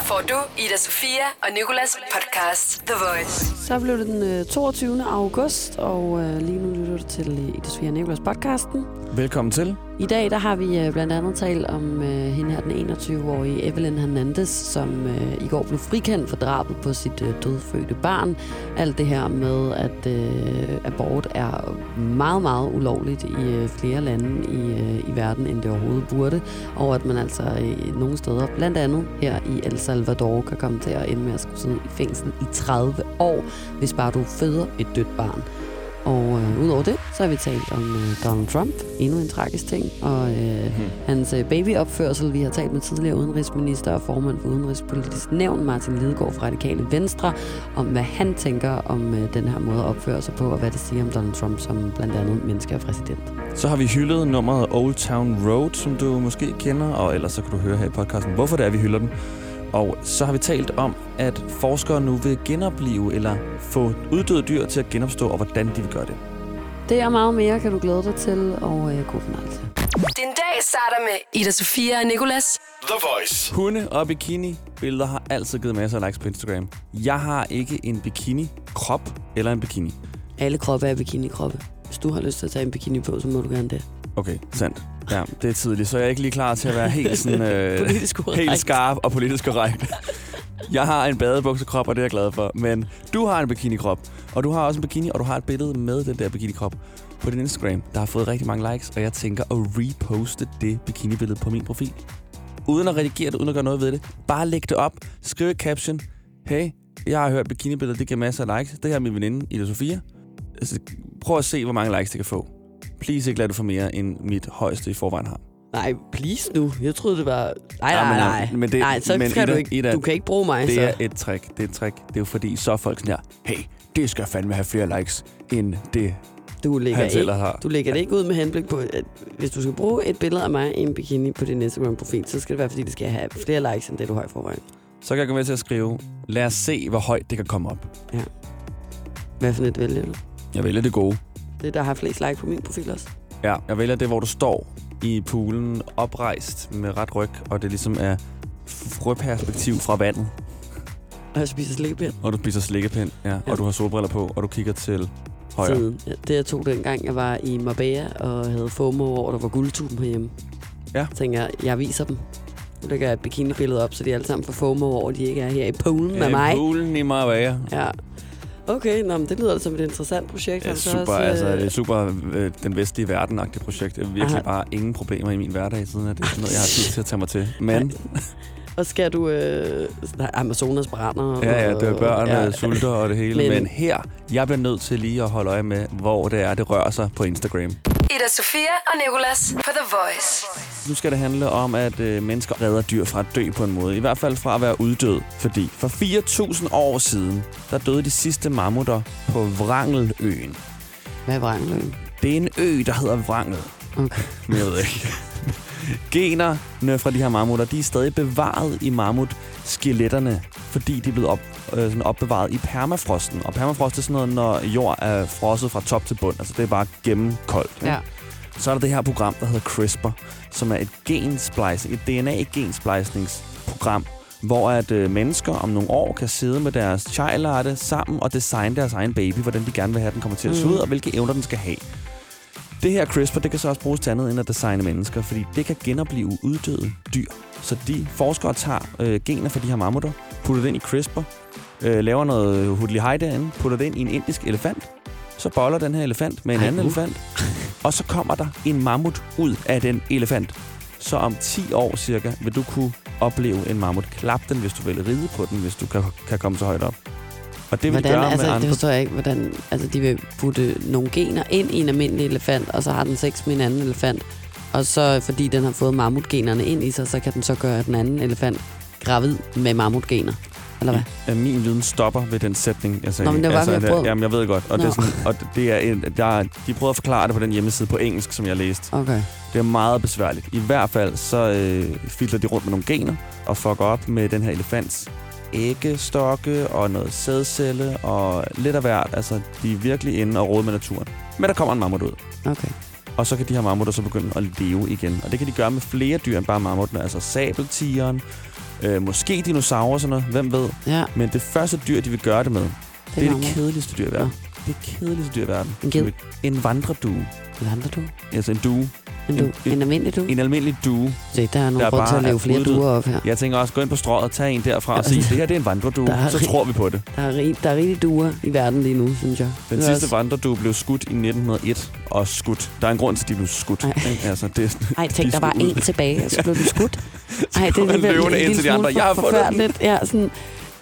Her får du Ida Sofia og Nikolas podcast The Voice. Så blev det den øh, 22. august, og øh, lige nu lytter du til øh, Ida Sofia Nikolas podcasten. Velkommen til. I dag der har vi øh, blandt andet talt om øh, hende her, den 21-årige Evelyn Hernandez, som øh, i går blev frikendt for drabet på sit øh, dødfødte barn. Alt det her med, at øh, abort er meget, meget ulovligt i øh, flere lande i, øh, i verden, end det overhovedet burde. Og at man altså øh, nogle steder, blandt andet her i El Salvador, kan komme til at ende med at skulle sidde i fængsel i 30 år, hvis bare du føder et dødt barn. Og øh, udover det, så har vi talt om øh, Donald Trump, endnu en tragisk ting, og øh, hmm. hans øh, babyopførsel. Vi har talt med tidligere udenrigsminister og formand for Udenrigspolitisk Nævn, Martin Lidegaard fra Radikale Venstre, om hvad han tænker om øh, den her måde at opføre sig på, og hvad det siger om Donald Trump som blandt andet menneske og præsident. Så har vi hyldet nummeret Old Town Road, som du måske kender, og ellers så kan du høre her i podcasten, hvorfor det er, vi hylder den. Og så har vi talt om, at forskere nu vil genopleve eller få uddøde dyr til at genopstå, og hvordan de vil gøre det. Det og meget mere kan du glæde dig til, og øh, god fornøjelse. Din dag starter med Ida Sofia og Nikolas. The Voice. Hunde og bikini-billeder har altid givet masser af likes på Instagram. Jeg har ikke en bikini-krop eller en bikini. Alle kroppe er bikini-kroppe. Hvis du har lyst til at tage en bikini på, så må du gerne det. Okay, sandt. Ja, det er tidligt, så jeg er ikke lige klar til at være helt, sådan, øh, helt skarp og politisk korrekt. Jeg har en badebuksekrop, og det er jeg glad for. Men du har en bikinikrop, og du har også en bikini, og du har et billede med den der bikinikrop på din Instagram, der har fået rigtig mange likes, og jeg tænker at reposte det bikinibillede på min profil. Uden at redigere det, uden at gøre noget ved det. Bare læg det op, skriv et caption. Hey, jeg har hørt bikinibilledet, det giver masser af likes. Det her er min veninde, Ida Sofia. Altså, prøv at se, hvor mange likes det kan få. Please ikke lad det få mere, end mit højeste i forvejen har. Nej, please nu. Jeg troede, det var... Nej, Ja, nej, men- nej. men det- nej, så men kan Ida- du ikke... Ida, du kan ikke bruge mig, Det så. er et trick. Det er et trick. Det er jo fordi, så er folk sådan her, hey, det skal fandme have flere likes, end det, Du lægger, ikke, har. du lægger det ikke ud med henblik på, at hvis du skal bruge et billede af mig i en bikini på din Instagram-profil, så skal det være, fordi det skal have flere likes, end det du har i forvejen. Så kan jeg gå med til at skrive, lad os se, hvor højt det kan komme op. Hvad for et vælger du? Jeg vælger det gode. Det, der har flest likes på min profil også. Ja, jeg vælger det, hvor du står i poolen oprejst med ret ryg, og det ligesom er frøperspektiv fra vandet, Og jeg spiser slikkepind. og du spiser slikkepind, ja, Ja. og du har solbriller på, og du kigger til højre. Siden. Ja, det jeg tog dengang, jeg var i Marbella og havde FOMO over, der var guldtuben herhjemme. Ja. Så tænkte jeg, jeg viser dem. Nu lægger jeg et bikinibillede op, så de alle sammen får FOMO over, de ikke er her i poolen med Øh, mig. Poolen i Marbella. Ja. Okay, nå, men det lyder da som et interessant projekt. Har så super, også, altså, øh, det er super øh, den vestlige verden-agtige projekt. Det er virkelig Aha. bare ingen problemer i min hverdag, siden at det er sådan noget, jeg har tid til at tage mig til. Men Og skal du... Øh, nej, Amazonas brænder. Ja, ja, det er børn, ja. ja. sulter og det hele. Men- Men, her, jeg bliver nødt til lige at holde øje med, hvor det er, det rører sig på Instagram. Ida Sofia og Nikolas på The Voice. Nu skal det handle om, at øh, mennesker redder dyr fra at dø på en måde. I hvert fald fra at være uddød. Fordi for 4.000 år siden, der døde de sidste mammutter på Vrangeløen. Hvad er Vrangeløen? Det er en ø, der hedder Vrangel. Okay. Men jeg ved ikke. Generne fra de her mammutter, de er stadig bevaret i mammut-skeletterne, fordi de er blevet op, øh, sådan opbevaret i permafrosten. Og permafrost er sådan noget, når jord er frosset fra top til bund. Altså det er bare gennemkoldt. ikke? Så er der det her program, der hedder CRISPR, som er et gensplicing, et DNA-gensplejsningsprogram, hvor at øh, mennesker om nogle år kan sidde med deres childarte sammen og designe deres egen baby, hvordan de gerne vil have, at den kommer til at se Mm. ud, og hvilke evner den skal have. Det her CRISPR, det kan så også bruges til andet end at designe mennesker, fordi det kan genopleve uddøde dyr. Så de forskere tager øh, gener fra de her mammutter, putter det ind i CRISPR, øh, laver noget hudlig hej derinde, putter det ind i en indisk elefant, så boller den her elefant med en Ej, anden uh. elefant, og så kommer der en mammut ud af den elefant. Så om 10 år cirka vil du kunne opleve en mammut. Klap den, hvis du vil ride på den, hvis du kan, kan komme så højt op. Og det vil Hvordan, gøre altså, med det andre... forstår jeg ikke, hvordan... Altså, de vil putte nogle gener ind i en almindelig elefant, og så har den sex med en anden elefant. Og så, fordi den har fået mammutgenerne ind i sig, så kan den så gøre den anden elefant gravid med mammutgener. Eller hvad? Ja, min viden stopper ved den sætning, jeg sagde. Nå, men det var bare, altså, jeg prøvede- Jamen, jeg ved godt. Og, det er Nå. sådan, og det er en, der, de prøvede at forklare det på den hjemmeside på engelsk, som jeg læste. Okay. Det er meget besværligt. I hvert fald så øh, filter de rundt med nogle gener og fucker op med den her elefants æggestokke og noget sædcelle og lidt af hvert. Altså, de er virkelig inde og råde med naturen. Men der kommer en mammut ud. Okay. Og så kan de her mammutter så begynde at leve igen. Og det kan de gøre med flere dyr end bare mammutterne. Altså sabeltigeren, Øh, måske dinosaurer og sådan noget, hvem ved. Ja, Men det første dyr, de vil gøre det med, det, det er det kedeligste dyr i verden. Det kedeligste dyr i verden. En ged. En vandredue. Vandrer du? Altså en due. En, du, En- en almindelig du? En almindelig due. Se, der er nogle grund til at lave flere uddød. duer op her. Jeg tænker også, gå ind på strået, tag en derfra og sige, altså, det her det er en vandredue. Så rig- tror vi på det. Der er, rig, der er rigtig duer i verden lige nu, synes jeg. Den Det sidste også- vandredue blev skudt i 1901 og skudt. Der er en grund til, at de blev skudt. Ej. Altså, det Ej, tænk, de der var en tilbage, og så blev du skudt. Ej, det kommer er alligevel løvende en lille smule Jeg har den. forfærdeligt. Ja, sådan,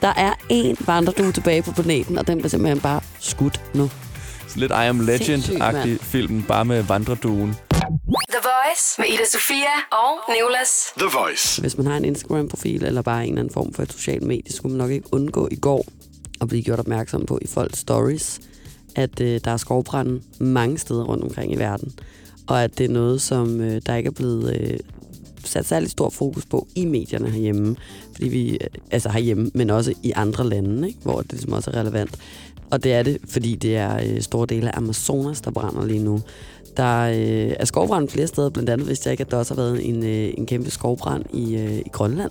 der er én vandredue tilbage på planeten, og den bliver simpelthen bare skudt nu. lidt I Am Legend-agtig film, bare med vandreduen. Voice med Ida Sofia og Nicolas. The Voice. Hvis man har en Instagram-profil eller bare en eller anden form for et socialt medie, skulle man nok ikke undgå i går at blive gjort opmærksom på i folks stories, at øh, der er skovbrænde mange steder rundt omkring i verden. Og at det er noget, som øh, der ikke er blevet øh, sat særlig stor fokus på i medierne herhjemme. Fordi vi, øh, altså herhjemme, men også i andre lande, ikke? hvor det ligesom også er relevant. Og det er det, fordi det er øh, store dele af Amazonas, der brænder lige nu. Der øh, er skovbrand flere steder, blandt andet vidste jeg ikke, at der også har været en, øh, en kæmpe skovbrand i, øh, i Grønland.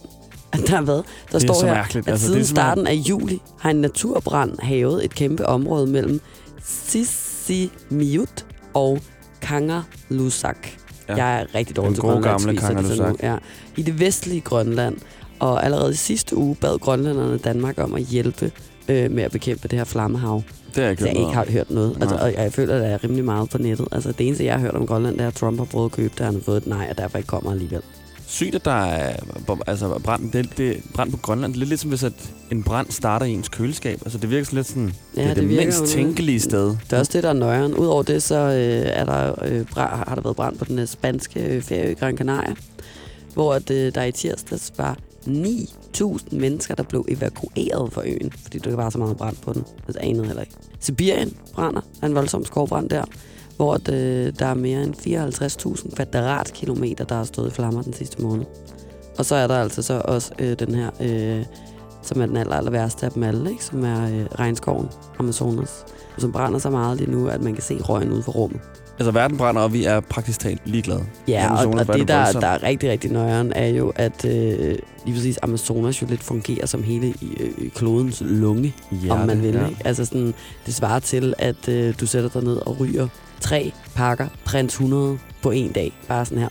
At der har været, der Det står her, mærkeligt. at Altså, siden det starten af juli har en naturbrand havet et kæmpe område mellem Sisimiut og Kangerlussuaq. Ja. Jeg er rigtig dårlig til grønlandsk. Ja. I det vestlige Grønland. Og allerede i sidste uge bad grønlænderne Danmark om at hjælpe øh, med at bekæmpe det her flammehav. Det har jeg ikke Så jeg ikke har hørt noget. Altså, og jeg føler, at der er rimelig meget på nettet. Altså, det eneste, jeg har hørt om Grønland, det er, at Trump har prøvet at købe det, han har fået et nej, og derfor ikke kommer alligevel. Sygt, at der er altså, brand, det, det, brand på Grønland. Det er lidt ligesom, hvis at en brand starter i ens køleskab. Altså, det virker sådan lidt sådan... Ja, det er det, det mindst jo tænkelige sted. Det er også det, der er nøjeren. Udover det, så øh, er der, øh, har der været brand på den øh, spanske øh, ferie i Gran Canaria, hvor at, øh, der i tirsdags var 9.000 mennesker, der blev evakueret fra øen, fordi der var så meget brand på den. Altså anede heller ikke. Sibirien brænder. Der er en voldsom skovbrand der, hvor det, øh, der er mere end 54.000 kvadratkilometer, der har stået i flammer den sidste måned. Og så er der altså så også øh, den her, øh, som er den aller, aller værste af dem alle, ikke? som er øh, regnskoven, Amazonas som brænder så meget lige nu, at man kan se røgen ud for rummet. Altså, verden brænder, og vi er praktisk talt ligeglade. Ja, og, og det, der, voldsomt. der er rigtig, rigtig nøjeren, er jo, at øh, lige præcis Amazonas jo lidt fungerer som hele øh, klodens lunge, Ja, om man vil. ja. Ikke? Altså sådan, det svarer til, at øh, du sætter dig ned og ryger tre pakker Prins 100 på en dag. Bare sådan her.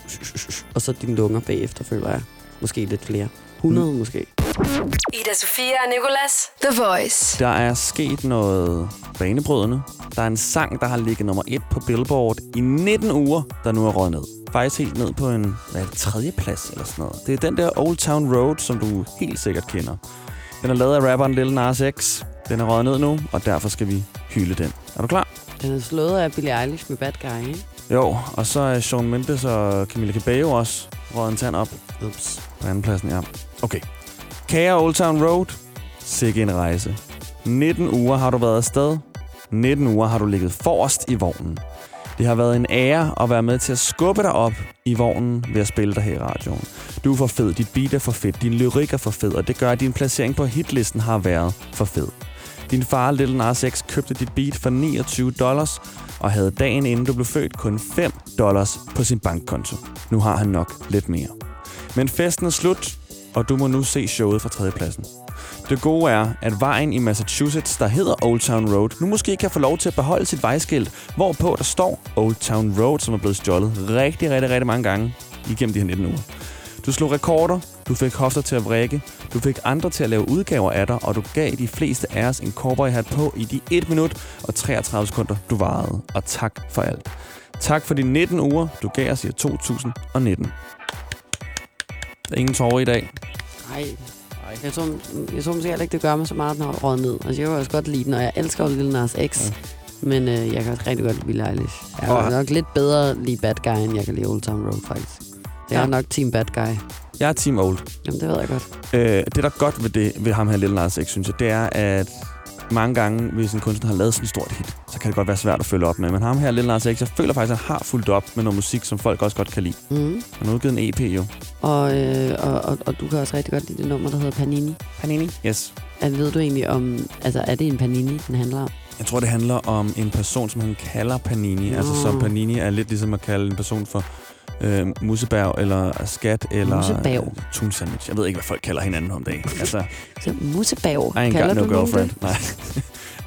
Og så dine lunger bagefter, føler jeg. Måske lidt flere. 100 mm. måske. Ida Sofia og Nicolas. The Voice. Der er sket noget banebrydende. Der er en sang, der har ligget nummer et på Billboard i 19 uger, der nu er røget ned. Faktisk helt ned på en hvad er det, tredje plads eller sådan noget. Det er den der Old Town Road, som du helt sikkert kender. Den er lavet af rapperen Lil Nas X. Den er røget ned nu, og derfor skal vi hylde den. Er du klar? Den er slået af Billie Eilish med Bad Guy, ikke? Jo, og så er Shawn Mendes og Camila Cabello også røget en tand op Ups. på anden pladsen, ja. Okay. Kære Old Town Road, sikke en rejse. 19 uger har du været afsted. 19 uger har du ligget forrest i vognen. Det har været en ære at være med til at skubbe dig op i vognen ved at spille dig her i radioen. Du er for fed, dit beat er for fedt, din lyrik er for fed, og det gør, at din placering på hitlisten har været for fed. Din far, Little Nas X, købte dit beat for 29 dollars, og havde dagen inden du blev født kun 5 dollars på sin bankkonto. Nu har han nok lidt mere. Men festen er slut, og du må nu se showet fra tredjepladsen. Det gode er, at vejen i Massachusetts, der hedder Old Town Road, nu måske kan få lov til at beholde sit vejskilt, hvorpå der står Old Town Road, som er blevet stjålet rigtig, rigtig, rigtig mange gange igennem de her 19 uger. Du slog rekorder, du fik hofter til at vrikke, du fik andre til at lave udgaver af dig, og du gav de fleste af os en cowboyhat på i de 1 minut og 33 sekunder, du varede. Og tak for alt. Tak for de 19 uger, du gav os i 2019. Der er ingen tårer i dag. Nej. Jeg tror, jeg tror måske heller ikke, det gør mig så meget, når jeg røget ned. Altså, jeg kan også godt lide den, og jeg elsker jo Lil Nas X. Ja. Men øh, jeg kan også rigtig godt lide Billie Eilish. Jeg Og- kan nok lidt bedre lide Bad Guy, end jeg kan lide Old Town Road, faktisk. Jeg er Ja. nok Team Bad Guy. Jeg er Team Old. Jamen, det ved jeg godt. Øh, det, der er godt ved, det, ved ham her, Lil Nas X, synes jeg, det er, at mange gange, hvis en kunstner har lavet sådan et stort hit, så kan det godt være svært at følge op med. Men ham her, Lil Nas X, jeg føler faktisk, at han har fulgt op med noget musik, som folk også godt kan lide. Mm. Han har udgivet en EP jo. Og, øh, og, og, og, du kan også rigtig godt lide det nummer, der hedder Panini. Panini? Yes. Altså, ved du egentlig om... Altså, er det en Panini, den handler om? Jeg tror, det handler om en person, som han kalder Panini. Nå. Altså som Panini er lidt ligesom at kalde en person for øh, musebærg, eller skat, eller Musebærg. øh, tun sandwich. Jeg ved ikke, hvad folk kalder hinanden om dagen. Altså, Så musebag, ain't kalder got du no nogen girlfriend. det? Nej.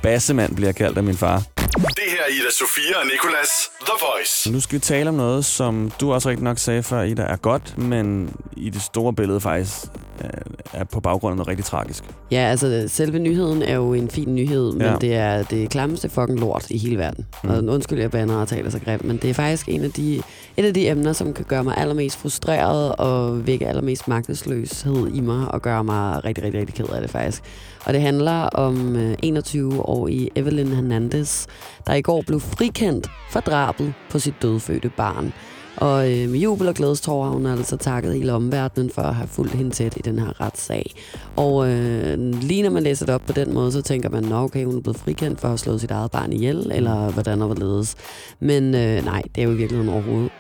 Bassemand bliver kaldt af min far. Det her er Ida Sofia og Nikolas The Voice. Nu skal vi tale om noget, som du også rigtig nok sagde før, Ida, er godt, men i det store billede faktisk øh, er på baggrund af noget rigtig tragisk. Ja, altså selve nyheden er jo en fin nyhed, men ja. det er det klammeste fucking lort i hele verden. Mm. Og undskyld, jeg bander og taler så grimt, men det er faktisk en af de, et af de emner, som kan gøre mig allermest frustreret og vække allermest magtesløshed i mig og gøre mig rigtig, rigtig, rigtig ked af det faktisk. Og det handler om øh, 21 12-årige Evelyn Hernandez, der i går blev frikendt for drabet på sit dødfødte barn. Og øh, med jubel og glædestår har hun altså takket hele omverdenen for at have fulgt hende tæt i den her retssag. Og øh, lige når man læser det op på den måde, så tænker man, nå okay, hun er blevet frikendt for at have slået sit eget barn ihjel, eller hvordan og hvorledes. Men øh, nej, det er jo i virkeligheden overhovedet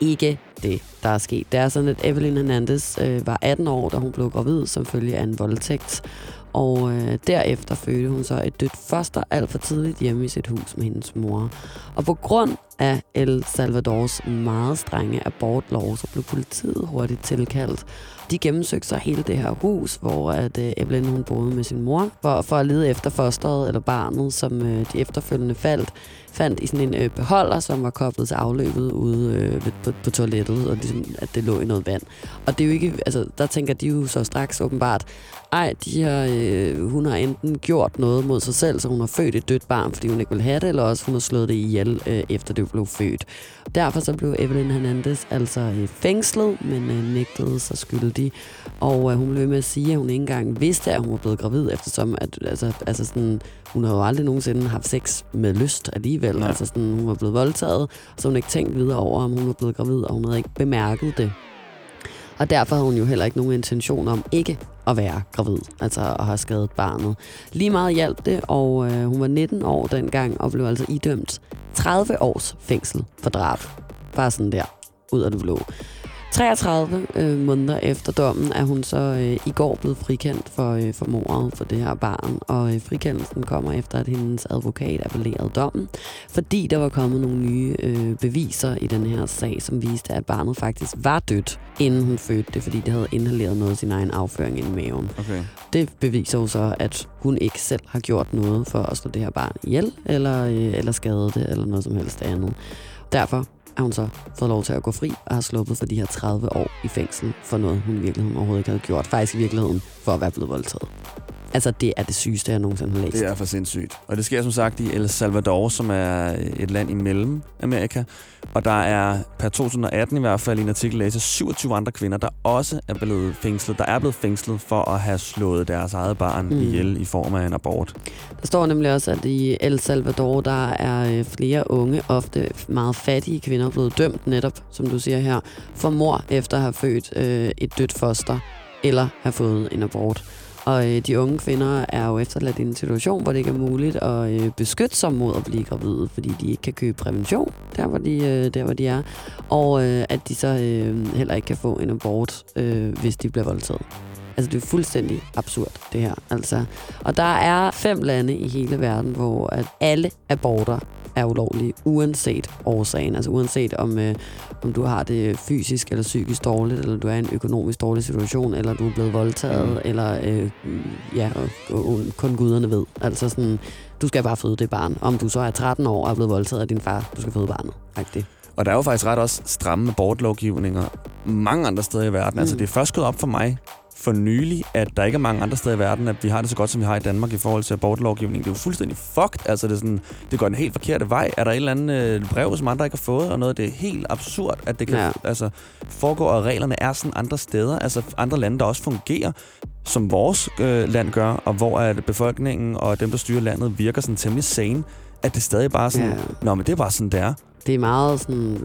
ikke det, der er sket. Det er sådan, at Evelyn Hernandez øh, var 18 år, da hun blev gravid som følge af en voldtægt. Og øh, derefter fødte hun så et dødt foster alt for tidligt hjemme i sit hus med hendes mor. Og på grund af El Salvadors meget strenge abortlov, så blev politiet hurtigt tilkaldt. De gennemsøgte så hele det her hus, hvor at, øh, Evelyn hun boede med sin mor, for, for at lede efter fosteret eller barnet, som øh, de efterfølgende faldt, fandt i sådan en øh, beholder, som var koblet til afløbet ude øh, ved- på, på toilettet, og ligesom, at det lå i noget vand. Og det er jo ikke, altså, der tænker de jo så straks åbenbart, ej, de har, øh, hun har enten gjort noget mod sig selv, så hun har født et dødt barn, fordi hun ikke vil have det, eller også hun har slået det ihjel, øh, efter det blev født. Derfor så blev Evelyn Hernandez altså øh, fængslet, men øh, nægtede sig skyldig. Og øh, hun blev med at sige, at hun ikke engang vidste, at hun var blevet gravid, eftersom at, altså, altså sådan, hun har jo aldrig nogensinde haft sex med lyst alligevel. Nej. Altså sådan, hun var blevet voldtaget, så hun ikke tænkt videre over, om hun var blevet gravid, og hun havde ikke bemærket det. Og derfor havde hun jo heller ikke nogen intention om ikke at være gravid, altså at have skadet barnet. Lige meget hjalp det, og øh, hun var 19 år dengang, og blev altså idømt 30 års fængsel for drab. Bare sådan der, ud af det blå. 33 øh, måneder efter dommen er hun så øh, i går blevet frikendt for, øh, for mordet for det her barn. Og øh, frikendelsen kommer efter, at hendes advokat appellerede dommen, fordi der var kommet nogle nye øh, beviser i den her sag, som viste, at barnet faktisk var dødt, inden hun fødte det, fordi det havde inhaleret noget af sin egen afføring i maven. Okay. Det beviser jo så, at hun ikke selv har gjort noget for at slå det her barn ihjel, eller, øh, eller skade det, eller noget som helst andet. Derfor har hun så fået lov til at gå fri og har sluppet for de her 30 år i fængsel for noget, hun i virkeligheden overhovedet ikke havde gjort. Faktisk i virkeligheden for at være blevet voldtaget. Altså, det er det sygeste, jeg nogensinde har læst. Det er for sindssygt. Og det sker som sagt i El Salvador, som er et land i Mellemamerika. Og der er per 2018 i hvert fald i en artikel læser 27 andre kvinder, der også er blevet fængslet. Der er blevet fængslet for at have slået deres eget barn mm. Mm. ihjel i form af en abort. Der står nemlig også, at i El Salvador, der er øh, flere unge, ofte meget fattige kvinder, blevet dømt netop, som du siger her, for mor efter at have født øh, et dødt foster, eller have fået en abort. Og øh, de unge kvinder er jo efterladt i en situation, hvor det ikke er muligt at øh, beskytte sig mod at blive gravide, fordi de ikke kan købe prævention, der hvor de, øh, der, hvor de er. Og øh, at de så øh, heller ikke kan få en abort, øh, hvis de bliver voldtaget. Altså, det er fuldstændig absurd, det her. Altså. Og der er fem lande i hele verden, hvor at alle aborter er ulovlige, uanset årsagen. Altså uanset om, øh, om du har det fysisk eller psykisk dårligt, eller du er i en økonomisk dårlig situation, eller du er blevet voldtaget, Mm. eller øh, ja, og, kun guderne ved. Altså sådan, du skal bare føde det barn. Om du så er 13 år og er blevet voldtaget af din far, du skal føde barnet. Rigtigt. Og der er jo faktisk ret også stramme abortlovgivninger mange andre steder i verden. Mm. Altså Mm. det er først gået op for mig for nylig, at der ikke er mange andre steder i verden, at vi har det så godt, som vi har i Danmark i forhold til abortlovgivning. Det er jo fuldstændig fucked. Altså det, er sådan, det går den helt forkerte vej. Er der et eller andet øh, brev, som andre ikke har fået, og noget? Det er helt absurd, at det kan Ja. altså, foregå, og reglerne er sådan andre steder. Altså andre lande, der også fungerer, som vores øh, land gør, og hvor at befolkningen og dem, der styrer landet, virker sådan temmelig sane, at det stadig bare er sådan, Ja. nå, men det er bare sådan, det er. Det er meget sådan...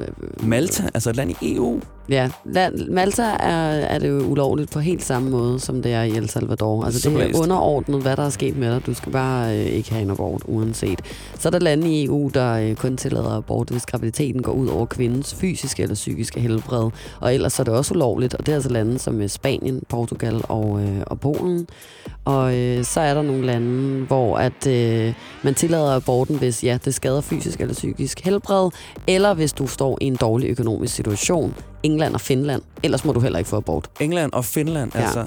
øh, Malta, altså et land i EU, Ja, La- Malta er, er det jo ulovligt på helt samme måde, som det er i El Salvador. Altså det Suverænt. er underordnet, hvad der er sket med dig. Du skal bare øh, ikke have en abort, uanset. Så er der lande i EU, der øh, kun tillader abort, hvis graviditeten går ud over kvindens fysiske eller psykiske helbred. Og ellers er det også ulovligt, og det er altså lande som øh, Spanien, Portugal og, øh, og Polen. Og øh, så er der nogle lande, hvor at øh, man tillader aborten, hvis ja, det skader fysisk eller psykisk helbred, eller hvis du står i en dårlig økonomisk situation, England og Finland, ellers må du heller ikke få abort. England og Finland, Ja. altså.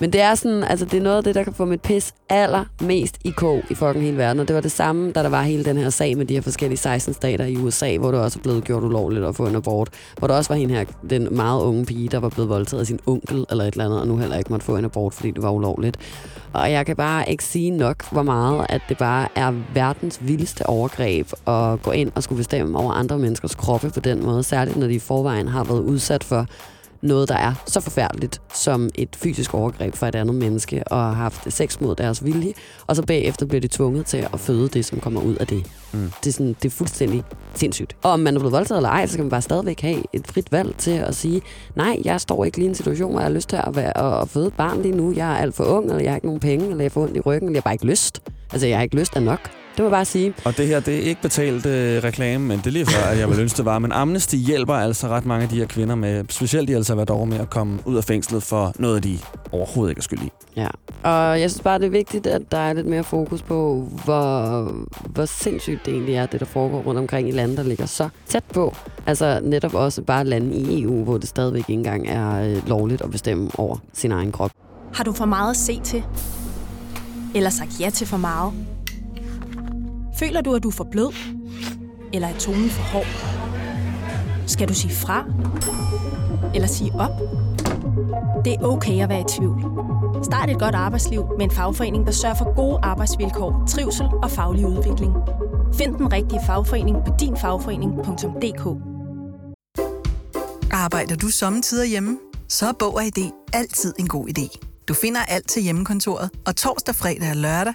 Men det er sådan, altså det er noget af det, der kan få mit pis allermest i kog i fucking hele verden. Og det var det samme, da der var hele den her sag med de her forskellige 16 stater i USA, hvor det også er blevet gjort ulovligt at få en abort. Hvor der også var hende her, den meget unge pige, der var blevet voldtaget af sin onkel eller et eller andet, og nu heller ikke måtte få en abort, fordi det var ulovligt. Og jeg kan bare ikke sige nok, hvor meget, at det bare er verdens vildeste overgreb at gå ind og skulle bestemme over andre menneskers kroppe på den måde. Særligt når de i forvejen har været udsat for noget, der er så forfærdeligt som et fysisk overgreb for et andet menneske, og har haft sex mod deres vilje, og så bagefter bliver de tvunget til at føde det, som kommer ud af det. Mm. Det, er sådan, det er fuldstændig sindssygt. Og om man er blevet voldtaget eller ej, så kan man bare stadigvæk have et frit valg til at sige, nej, jeg står ikke lige i en situation, hvor jeg har lyst til at, være, at føde et barn lige nu. Jeg er alt for ung, eller jeg har ikke nogen penge, eller jeg får ondt i ryggen, eller jeg har bare ikke lyst. Altså, jeg har ikke lyst af nok. Det må jeg bare sige. Og det her, det er ikke betalt øh, reklame, men det er lige før, at jeg vil ønske, det var. Men Amnesty hjælper altså ret mange af de her kvinder med, specielt de altså over med at komme ud af fængslet for noget, de overhovedet ikke er skyld i. Ja, og jeg synes bare, det er vigtigt, at der er lidt mere fokus på, hvor, hvor sindssygt det egentlig er, det der foregår rundt omkring i lande, der ligger så tæt på. Altså netop også bare lande i EU, hvor det stadigvæk ikke engang er øh, lovligt at bestemme over sin egen krop. Har du for meget at se til? Eller sagt ja til for meget? Føler du, at du er for blød? Eller er tonen for hård? Skal du sige fra? Eller sige op? Det er okay at være i tvivl. Start et godt arbejdsliv med en fagforening, der sørger for gode arbejdsvilkår, trivsel og faglig udvikling. Find den rigtige fagforening på dinfagforening.dk Arbejder du sommetider hjemme? Så er Bog og ID altid en god idé. Du finder alt til hjemmekontoret, og torsdag, fredag og lørdag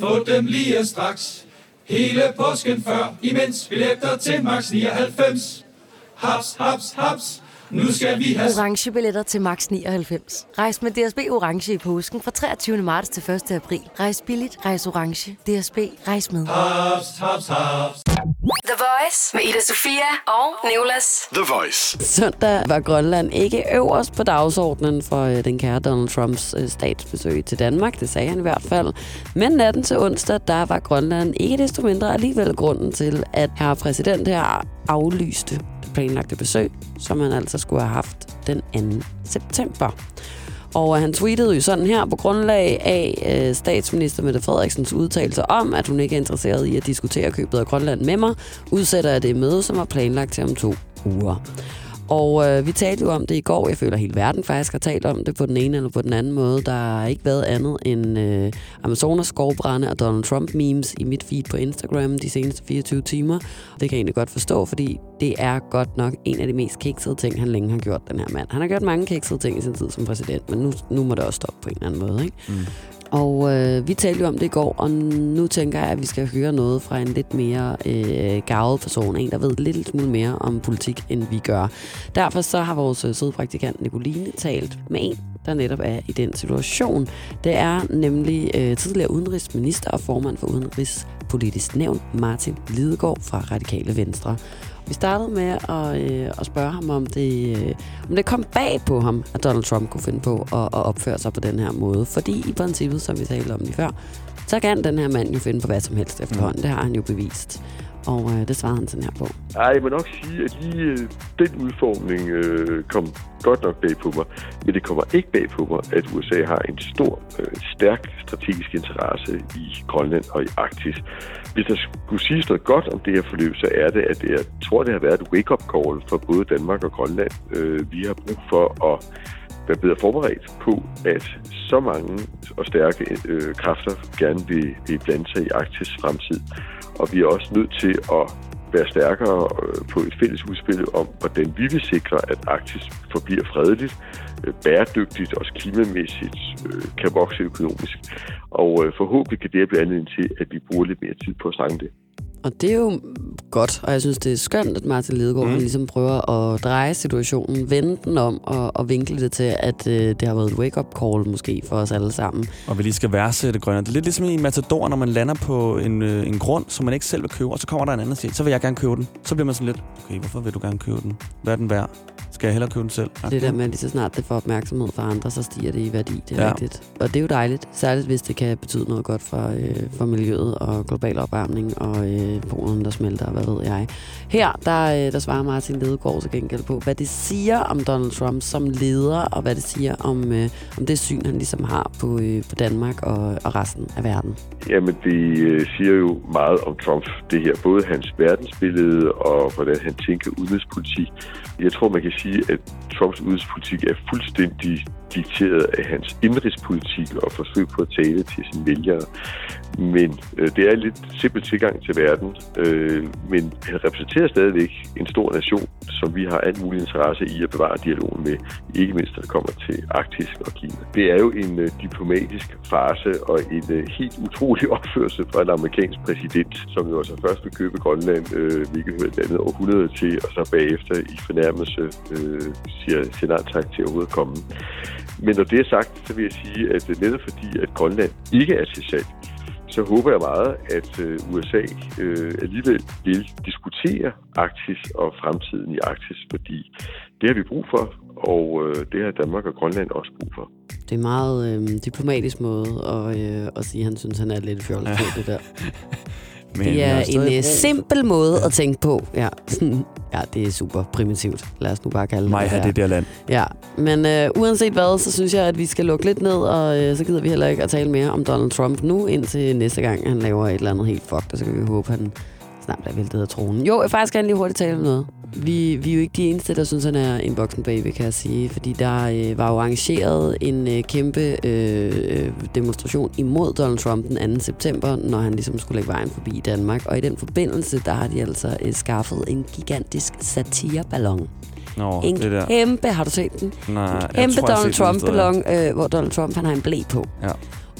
Få dem lige straks. Hele påsken før, imens billetter til max 99. Haps, haps, haps. Nu skal vi have... Orange billetter til max 99. Rejs med DSB Orange i påsken fra 23. marts til 1. april. Rejs billigt, rejs orange. DSB, rejs med. Haps, haps, haps. The Voice med Ida Sofia og Nicolas. The Voice. Søndag var Grønland ikke øverst på dagsordenen for øh, den kære Donald Trumps øh, statsbesøg til Danmark. Det sagde han i hvert fald. Men natten til onsdag, der var Grønland ikke desto mindre alligevel grunden til, at herre præsident her aflyste det planlagte besøg, som han altså skulle have haft den 2. september. Og øh, han tweetede jo sådan her på grundlag af øh, statsminister Mette Frederiksens udtalelse om, at hun ikke er interesseret i at diskutere købet af Grønland med mig, udsætter jeg det møde, som var planlagt til om to uger. Og øh, vi talte jo om det i går. Jeg føler, at hele verden faktisk har talt om det på den ene eller på den anden måde. Der har ikke været andet end øh, Amazonas skovbrænde og Donald Trump memes i mit feed på Instagram de seneste 24 timer. Det kan jeg egentlig godt forstå, fordi det er godt nok en af de mest kiksede ting, han længe har gjort, den her mand. Han har gjort mange kiksede ting i sin tid som præsident, men nu, nu må det også stoppe på en eller anden måde. Ikke? Mm. Og øh, vi talte jo om det i går, og nu tænker jeg, at vi skal høre noget fra en lidt mere øh, gavet person. En, der ved lidt smule mere om politik, end vi gør. Derfor så har vores øh, søde praktikant Nicoline talt med en, der netop er i den situation. Det er nemlig øh, tidligere udenrigsminister og formand for Udenrigspolitisk Nævn, Martin Lidegaard fra Radikale Venstre. Vi startede med at, øh, at spørge ham, om det, øh, om det kom bag på ham, at Donald Trump kunne finde på at, at opføre sig på den her måde. Fordi i princippet, som vi talte om lige før, så kan den her mand jo finde på hvad som helst efterhånden. Det har han jo bevist. Og øh, det svarede han sådan her på. Ej, jeg må nok sige, at lige øh, den udformning øh, kom godt nok bag på mig. Men det kommer ikke bag på mig, at USA har en stor, øh, stærk strategisk interesse i Grønland og i Arktis. Hvis der skulle siges noget godt om det her forløb, så er det, at jeg tror, det har været et wake-up call for både Danmark og Grønland. Øh, vi har brug for at være bedre forberedt på, at så mange og stærke øh, kræfter gerne vil, vil blande sig i Arktis fremtid. Og vi er også nødt til at være stærkere øh, på et fælles udspil om, hvordan vi vil sikre, at Arktis forbliver fredeligt, øh, bæredygtigt, også klimamæssigt, øh, kan vokse økonomisk. Og forhåbentlig kan det blive anledning til, at vi bruger lidt mere tid på at snakke det. Og det er jo godt, og jeg synes, det er skønt, at Martin Lidegaard mm. ligesom prøver at dreje situationen, vende den om og, og vinkle det til, at øh, det har været et wake-up call måske for os alle sammen. Og vi lige skal værdsætte Grønland. Det er lidt ligesom i Matador, når man lander på en, øh, en grund, som man ikke selv vil købe, og så kommer der en anden og siger, så vil jeg gerne købe den. Så bliver man sådan lidt, okay, hvorfor vil du gerne købe den? Hvad er den værd? Skal jeg hellere købe den selv? Det der med, at lige så snart det får opmærksomhed fra andre, så stiger det i værdi. Det er ja. rigtigt. Og det er jo dejligt, særligt hvis det kan betyde noget godt for, øh, for miljøet og global opvarmning og øh, polen, der smelter, hvad ved jeg. Her, der, øh, der svarer Martin Lidegaard til gengæld på, hvad det siger om Donald Trump som leder, og hvad det siger om, øh, om det syn, han ligesom har på, øh, på Danmark og, og resten af verden. Jamen, det øh, siger jo meget om Trump, det her. Både hans verdensbillede og hvordan han tænker udenrigspolitik. Jeg tror, man kan sige, at Trumps udenrigspolitik er fuldstændig dikteret af hans indrigspolitik og forsøg på at tale til sine vælgere. Men øh, det er en lidt simpel tilgang til verden. Øh, men han repræsenterer stadigvæk en stor nation, som vi har alt mulig interesse i at bevare dialogen med, ikke mindst når det kommer til Arktis og Kina. Det er jo en øh, diplomatisk farse og en øh, helt utrolig opførsel fra en amerikansk præsident, som jo altså først vil købe Grønland, øh, hvilket hører et andet århundrede til, og så bagefter i fornærmelse øh, siger, siger nej tak til at overhovedet komme. Men når det er sagt, så vil jeg sige, at netop fordi, at Grønland ikke er til salg, så håber jeg meget, at øh, USA øh, alligevel vil diskutere Arktis og fremtiden i Arktis, fordi det har vi brug for, og øh, det har Danmark og Grønland også brug for. Det er en meget øh, diplomatisk måde at, øh, at sige, at han synes, han er lidt fjollet på det der. Men det er en brug- simpel måde at tænke på. Ja. ja, det er super primitivt. Lad os nu bare kalde Mig det have det der land. Ja, men øh, uanset hvad, så synes jeg, at vi skal lukke lidt ned, og øh, så gider vi heller ikke at tale mere om Donald Trump nu, indtil næste gang, han laver et eller andet helt fucked, og så kan vi håbe, at han snart bliver væltet af tronen. Jo, jeg faktisk gerne lige hurtigt tale om noget. Vi, vi er jo ikke de eneste, der synes, han er en voksen baby, kan jeg sige. Fordi der øh, var jo arrangeret en øh, kæmpe øh, demonstration imod Donald Trump den 2. september, når han ligesom skulle lægge vejen forbi Danmark. Og i den forbindelse, der har de altså øh, skaffet en gigantisk satireballon. Nå, en det der. kæmpe, har du set den? Nej, jeg Kæmpe tror, jeg har Donald Trump-ballon, øh, hvor Donald Trump han har en blæ på. Ja.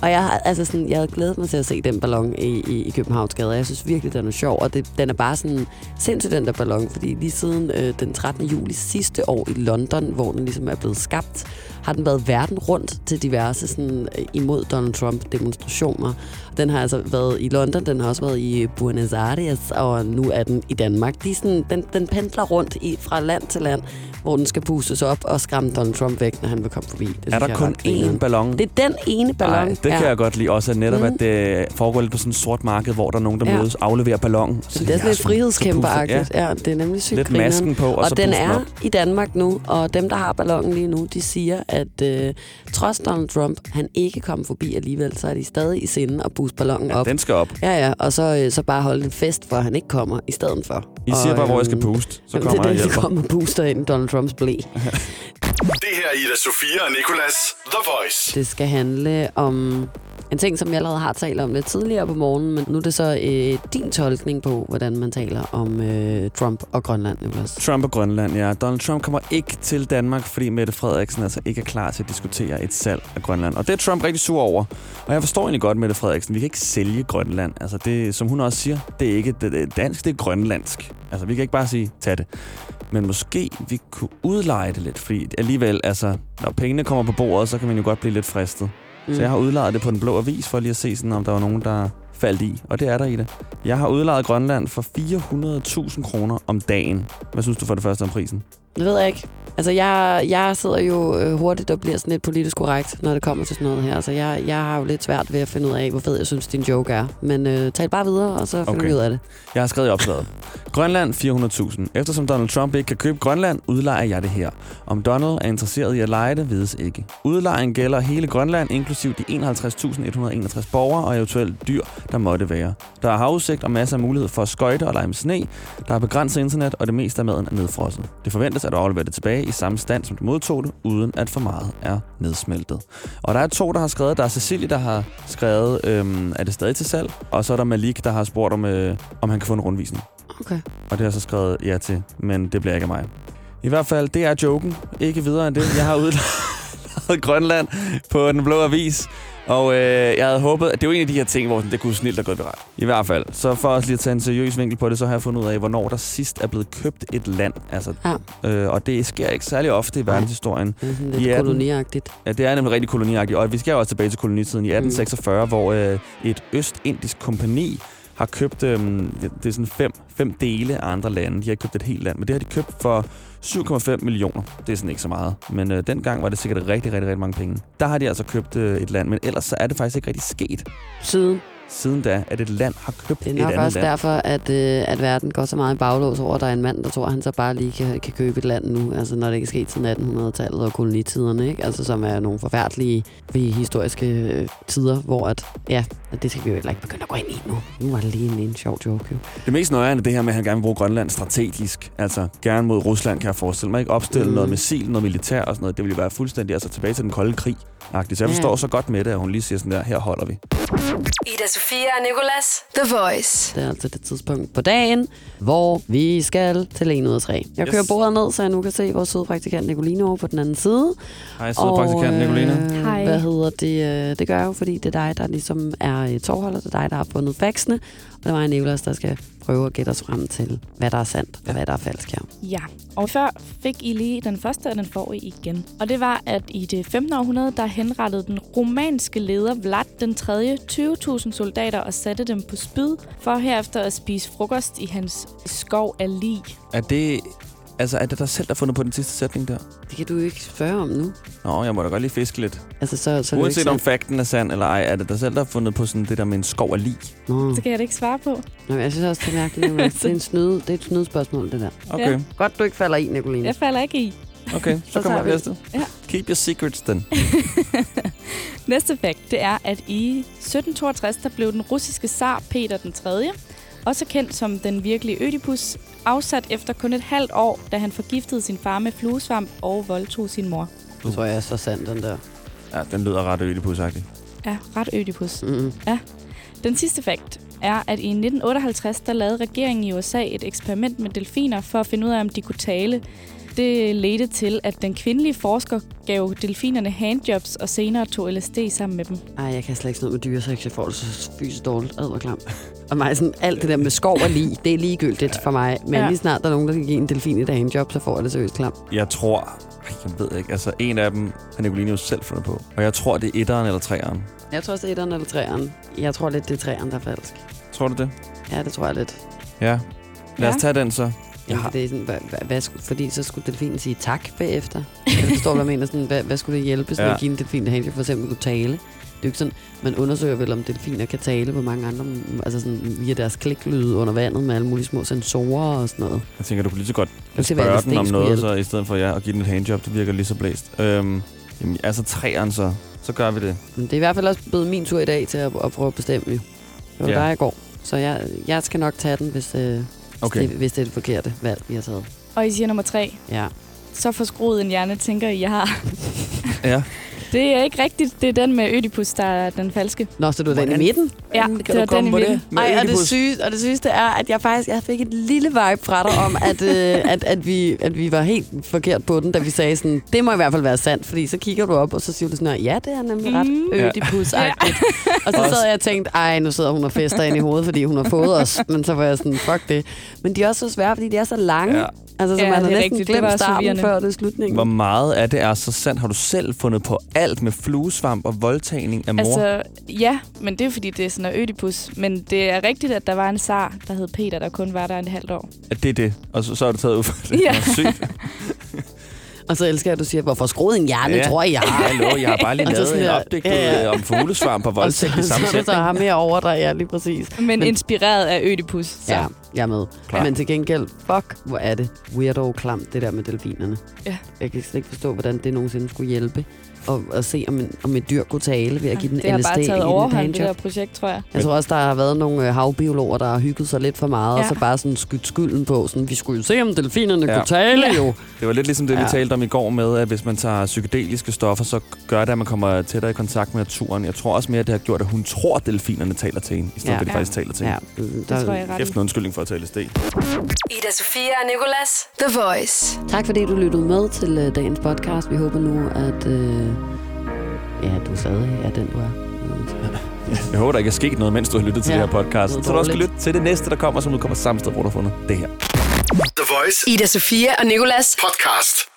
Og jeg, har, altså sådan, jeg havde glædet mig til at se den ballon i, i, i Københavns Gade. Jeg synes virkelig, den er sjov. Og det, den er bare sådan sindssygt, den der ballon. Fordi lige siden øh, den 13. juli sidste år i London, hvor den ligesom er blevet skabt, har den været verden rundt til diverse sådan, øh, imod Donald Trump demonstrationer. Den har altså været i London, den har også været i Buenos Aires, og nu er den i Danmark. De sådan, den, den pendler rundt i, fra land til land, hvor den skal pustes op og skræmme Donald Trump væk, når han vil komme forbi. Det Er der kun én ballon? Det er den ene ballon. Nej, det kan jeg godt lide. Også at netop, Mm. at det foregår lidt på sådan et sort marked, hvor der er nogen, der Ja. ja. mødes og afleverer ballon. Så det er sådan lidt frihedskæmperagtigt. Ja. ja, det er nemlig sygt Lidt grineren. masken på, og og så den er op. i Danmark nu, og dem, der har ballonen lige nu, de siger, at øh, trods Donald Trump, han ikke kom forbi alligevel, så er de stadig i sinde at booste ballonen Ja, op. den skal op. Ja, ja, og så, øh, så bare holde en fest, for at han ikke kommer i stedet for. I siger og, bare, hvor jeg skal øhm, puste. Så kommer det jeg er og den, der hjælper. kommer og booster ind Donald Trumps blæ. Det her er Ida Sofia og Nicolas The Voice. Det skal handle om en ting, som jeg allerede har talt om lidt tidligere på morgenen, men nu er det så øh, din tolkning på, hvordan man taler om øh, Trump og Grønland, Nicolas. Trump og Grønland, ja. Donald Trump kommer ikke til Danmark, fordi Mette Frederiksen altså ikke er klar til at diskutere et salg af Grønland. Og det er Trump rigtig sur over. Og jeg forstår egentlig godt Mette Frederiksen. Vi kan ikke sælge Grønland. Altså det, som hun også siger, det er ikke det, det er dansk, det er grønlandsk. Altså vi kan ikke bare sige, tag det. Men måske vi kunne udleje det lidt, fordi alligevel, altså, når pengene kommer på bordet, så kan man jo godt blive lidt fristet. Mm. Så jeg har udlejet det på den blå avis, for lige at se, sådan, om der var nogen, der faldt i. Og det er der i det. Jeg har udlejet Grønland for 400.000 kroner om dagen. Hvad synes du for det første om prisen? Det ved jeg ikke. Altså, jeg, jeg sidder jo øh, hurtigt og bliver sådan lidt politisk korrekt, når det kommer til sådan noget her. Altså, jeg, jeg har jo lidt svært ved at finde ud af, hvor fed jeg synes, din joke er. Men øh, tal bare videre, og så finder Okay. vi ud af det. Jeg har skrevet i opslaget. Grønland 400.000. Eftersom Donald Trump ikke kan købe Grønland, udlejer jeg det her. Om Donald er interesseret i at lege det, vides ikke. Udlejen gælder hele Grønland, inklusiv de 51.161 borgere og eventuelt dyr, der måtte være. Der er havudsigt og masser af mulighed for at skøjte og lege med sne. Der er begrænset internet, og det meste af maden er nedfrosset. Det forventes, at du afleverer det tilbage i samme stand, som du modtog det, uden at for meget er nedsmeltet. Og der er to, der har skrevet. Der er Cecilie, der har skrevet, øhm, er det stadig til salg? Og så er der Malik, der har spurgt, om, øh, om han kan få en rundvisning. Okay. Og det har jeg så skrevet ja til, men det bliver ikke af mig. I hvert fald, det er joken. Ikke videre end det. Jeg har udlejet Grønland på Den Blå Avis. Og øh, jeg havde håbet, at det var en af de her ting, hvor det kunne snilt have gået viralt. I hvert fald. Så for os lige at tage en seriøs vinkel på det, så har jeg fundet ud af, hvornår der sidst er blevet købt et land. Altså, Ja. øh, og det sker ikke særlig ofte i verdenshistorien. Det er lidt 18 koloniagtigt. Ja, det er nemlig rigtig koloniagtigt. Og vi skal jo også tilbage til kolonitiden i 1846, mm. hvor øh, et østindisk kompani har købt, øh, det er sådan fem, fem dele af andre lande. De har købt et helt land, men det har de købt for 7,5 millioner. Det er sådan ikke så meget. Men øh, dengang var det sikkert rigtig, rigtig, rigtig mange penge. Der har de altså købt øh, et land, men ellers så er det faktisk ikke rigtig sket. Siden? Siden da, at et land har købt Det et er nok andet også land. derfor, at, øh, at verden går så meget i baglås over, at der er en mand, der tror, at han så bare lige kan, kan købe et land nu. Altså når det ikke er sket siden 1800-tallet og kolonitiderne, ikke? Altså som er nogle forfærdelige historiske øh, tider, hvor at, ja, at det skal vi jo heller ikke begynde at gå ind i nu. Nu var det lige en, en sjov joke, jo. Det mest nøjere er det her med, at han gerne vil bruge Grønland strategisk. Altså gerne mod Rusland, kan jeg forestille mig. Ikke opstille Mm. noget missil, noget militær og sådan noget. Det ville være fuldstændig altså tilbage til den kolde krig. -agtigt. Så jeg forstår så godt med det, at hun lige siger sådan der, her holder vi. Ida Sofia og Nicolas, The Voice. Det er altså det tidspunkt på dagen, hvor vi skal til 1 ud af 3. Jeg Yes. kører bordet ned, så jeg nu kan se vores søde praktikant Nicoline over på den anden side. Hej, søde praktikant Nicoline. Øh, hvad hedder det? øh, Det gør jeg jo, fordi det er dig, der ligesom er øh, tovholder. Det er dig, der har fundet faxene. Og det er mig og Nicolas, der skal prøve at gætte os frem til, hvad der er sandt og hvad der er falsk her. Ja, og før fik I lige den første, og den får I igen. Og det var, at i det 15. århundrede, der henrettede den romanske leder Vlad den 3. 20.000 soldater og satte dem på spyd, for herefter at spise frokost i hans skov af lig. Er det, altså, er det dig selv, der har fundet på den sidste sætning der? Det kan du jo ikke spørge om nu. Nå, jeg må da godt lige fiske lidt. Altså, så, så er det Uanset om fakten er sand eller ej, er det dig selv, der har fundet på sådan det der med en skov af lig? Nå. Så kan jeg da ikke svare på. Nå, jeg synes også, det er mærkeligt. Det, er en snyde, det er et snydespørgsmål, det der. Okay. Ja. Godt, du ikke falder i, Nicoline. Jeg falder ikke i. Okay, så, Så kommer næste. Ja. Keep your secrets, then. Næste fakt, det er, at i 1762, der blev den russiske zar Peter den 3., også kendt som den virkelige Ødipus, afsat efter kun et halvt år, da han forgiftede sin far med fluesvamp og voldtog sin mor. Det tror jeg er så sandt, den der. Ja, den lyder ret ødipusagtig. Ja, ret Ødipus. Mm-hmm. Ja. Den sidste fakt er, at i 1958, der lavede regeringen i USA et eksperiment med delfiner for at finde ud af, om de kunne tale. Det ledte til, at den kvindelige forsker gav delfinerne handjobs og senere tog LSD sammen med dem. Ej, jeg kan slet ikke sådan noget med dyresex. Jeg får det så fysisk dårligt. Ad, hvor klam. Og mig sådan, alt det der med skov og lige, det er ligegyldigt for mig. Men Ja. lige snart der er nogen, der kan give en delfin et handjob, så får jeg det seriøst klam. Jeg tror... Jeg ved ikke. Altså, en af dem har Nicoline jo selv fundet på. Og jeg tror, det er etteren eller treeren. Jeg tror også, det er etteren eller treeren. Jeg tror lidt, det er treeren, der er falsk. Tror du det? Ja, det tror jeg lidt. Ja. Lad os Ja. tage den så. Ja, har- det er sådan, hvad, hvad, fordi så skulle delfinen sige tak bagefter. Jeg forstår, hvad jeg mener. Sådan, hvad, hvad skulle det hjælpe, sådan Ja. at give en delfin handjob, for eksempel kunne tale? Det er jo ikke sådan, man undersøger vel, om delfiner kan tale på mange andre, altså sådan via deres kliklyde under vandet med alle mulige små sensorer og sådan noget. Jeg tænker, du kunne lige så godt kan spørge den om noget, så i stedet for ja, at give den et handjob. Det virker lige så blæst. Øhm, jamen, altså treeren så. Så gør vi det. Men det er i hvert fald også blevet min tur i dag til at, at prøve at bestemme. Det var ja. der i går. Så jeg, jeg skal nok tage den, hvis, øh, Okay. hvis, det, hvis det er det forkerte valg, vi har taget. Og I siger nummer tre. Ja. Så forskruet en hjerne, tænker I, jeg har. Ja. Det er ikke rigtigt. Det er den med Ødipus, der er den falske. Nå, så du er den i midten? Ja, det kan var du komme den i det? midten. Med Ej, og det, syge, og det sygeste er, at jeg faktisk jeg fik et lille vibe fra dig om, at, øh, at, at, vi, at vi var helt forkert på den, da vi sagde sådan, det må i hvert fald være sandt, fordi så kigger du op, og så siger du sådan her, ja, det er nemlig ret Mm. ødipus Og så sad jeg og tænkte, ej, nu sidder hun og fester ind i hovedet, fordi hun har fået os. Men så var jeg sådan, fuck det. Men de er også så svære, fordi de er så lange. Ja. Altså, så Ja, man har det er næsten rigtigt. Glemt starten, forvirrende. før det er slutningen. Hvor meget af det er så sandt? Har du selv fundet på alt med fluesvamp og voldtagning af mor? Altså, ja, men det er fordi, det er sådan en Ødipus. Men det er rigtigt, at der var en zar, der hed Peter, der kun var der en halvt år. At det er det. Og så, så er du taget ud for det. Ja. Sygt. Og så elsker jeg, at du siger, hvorfor skruet en hjerne, Ja. tror jeg. Hallo, jeg har bare lige Og så lavet en opdigtet ja, ja. øh, om Og så, voldtægt i så, samme så, så sætning. har mere over dig, ja, lige præcis. Men, men inspireret af Ødipus. Så. Ja, jeg er med. Klar. Men til gengæld, fuck, hvor er det weirdo klamt, det der med delfinerne. Ja. Jeg kan slet ikke forstå, hvordan det nogensinde skulle hjælpe. Og at se, om, en, om et dyr kunne tale ved at give den det har LSD bare i taget den overhånd, det der projekt, tror jeg. Jeg tror også, der har været nogle øh, havbiologer, der har hygget sig lidt for meget, Ja. og så bare sådan skudt skylden på. Sådan, vi skulle jo se, om delfinerne Ja. kunne tale Ja. jo. Det var lidt ligesom det, vi Ja. talte om i går med, at hvis man tager psykedeliske stoffer, så gør det, at man kommer tættere i kontakt med naturen. Jeg tror også mere, at det har gjort, at hun tror, at delfinerne taler til hende, i stedet Ja. for, at de Ja. faktisk taler til Ja, hende. det Det tror jeg en undskyldning for at tale LSD. Ida Sofia og Nicolas, The Voice. Tak fordi du lyttede med til øh, dagens podcast. Vi håber nu, at øh, ja, du stadig er den, du er. Jeg håber, der ikke er sket noget, mens du har lyttet til Ja, det her podcast. Så noget du også skal lytte til det næste, der kommer, som udkommer samme sted, hvor du har fundet det her. The Voice. Ida Sofia og Nicolas. Podcast.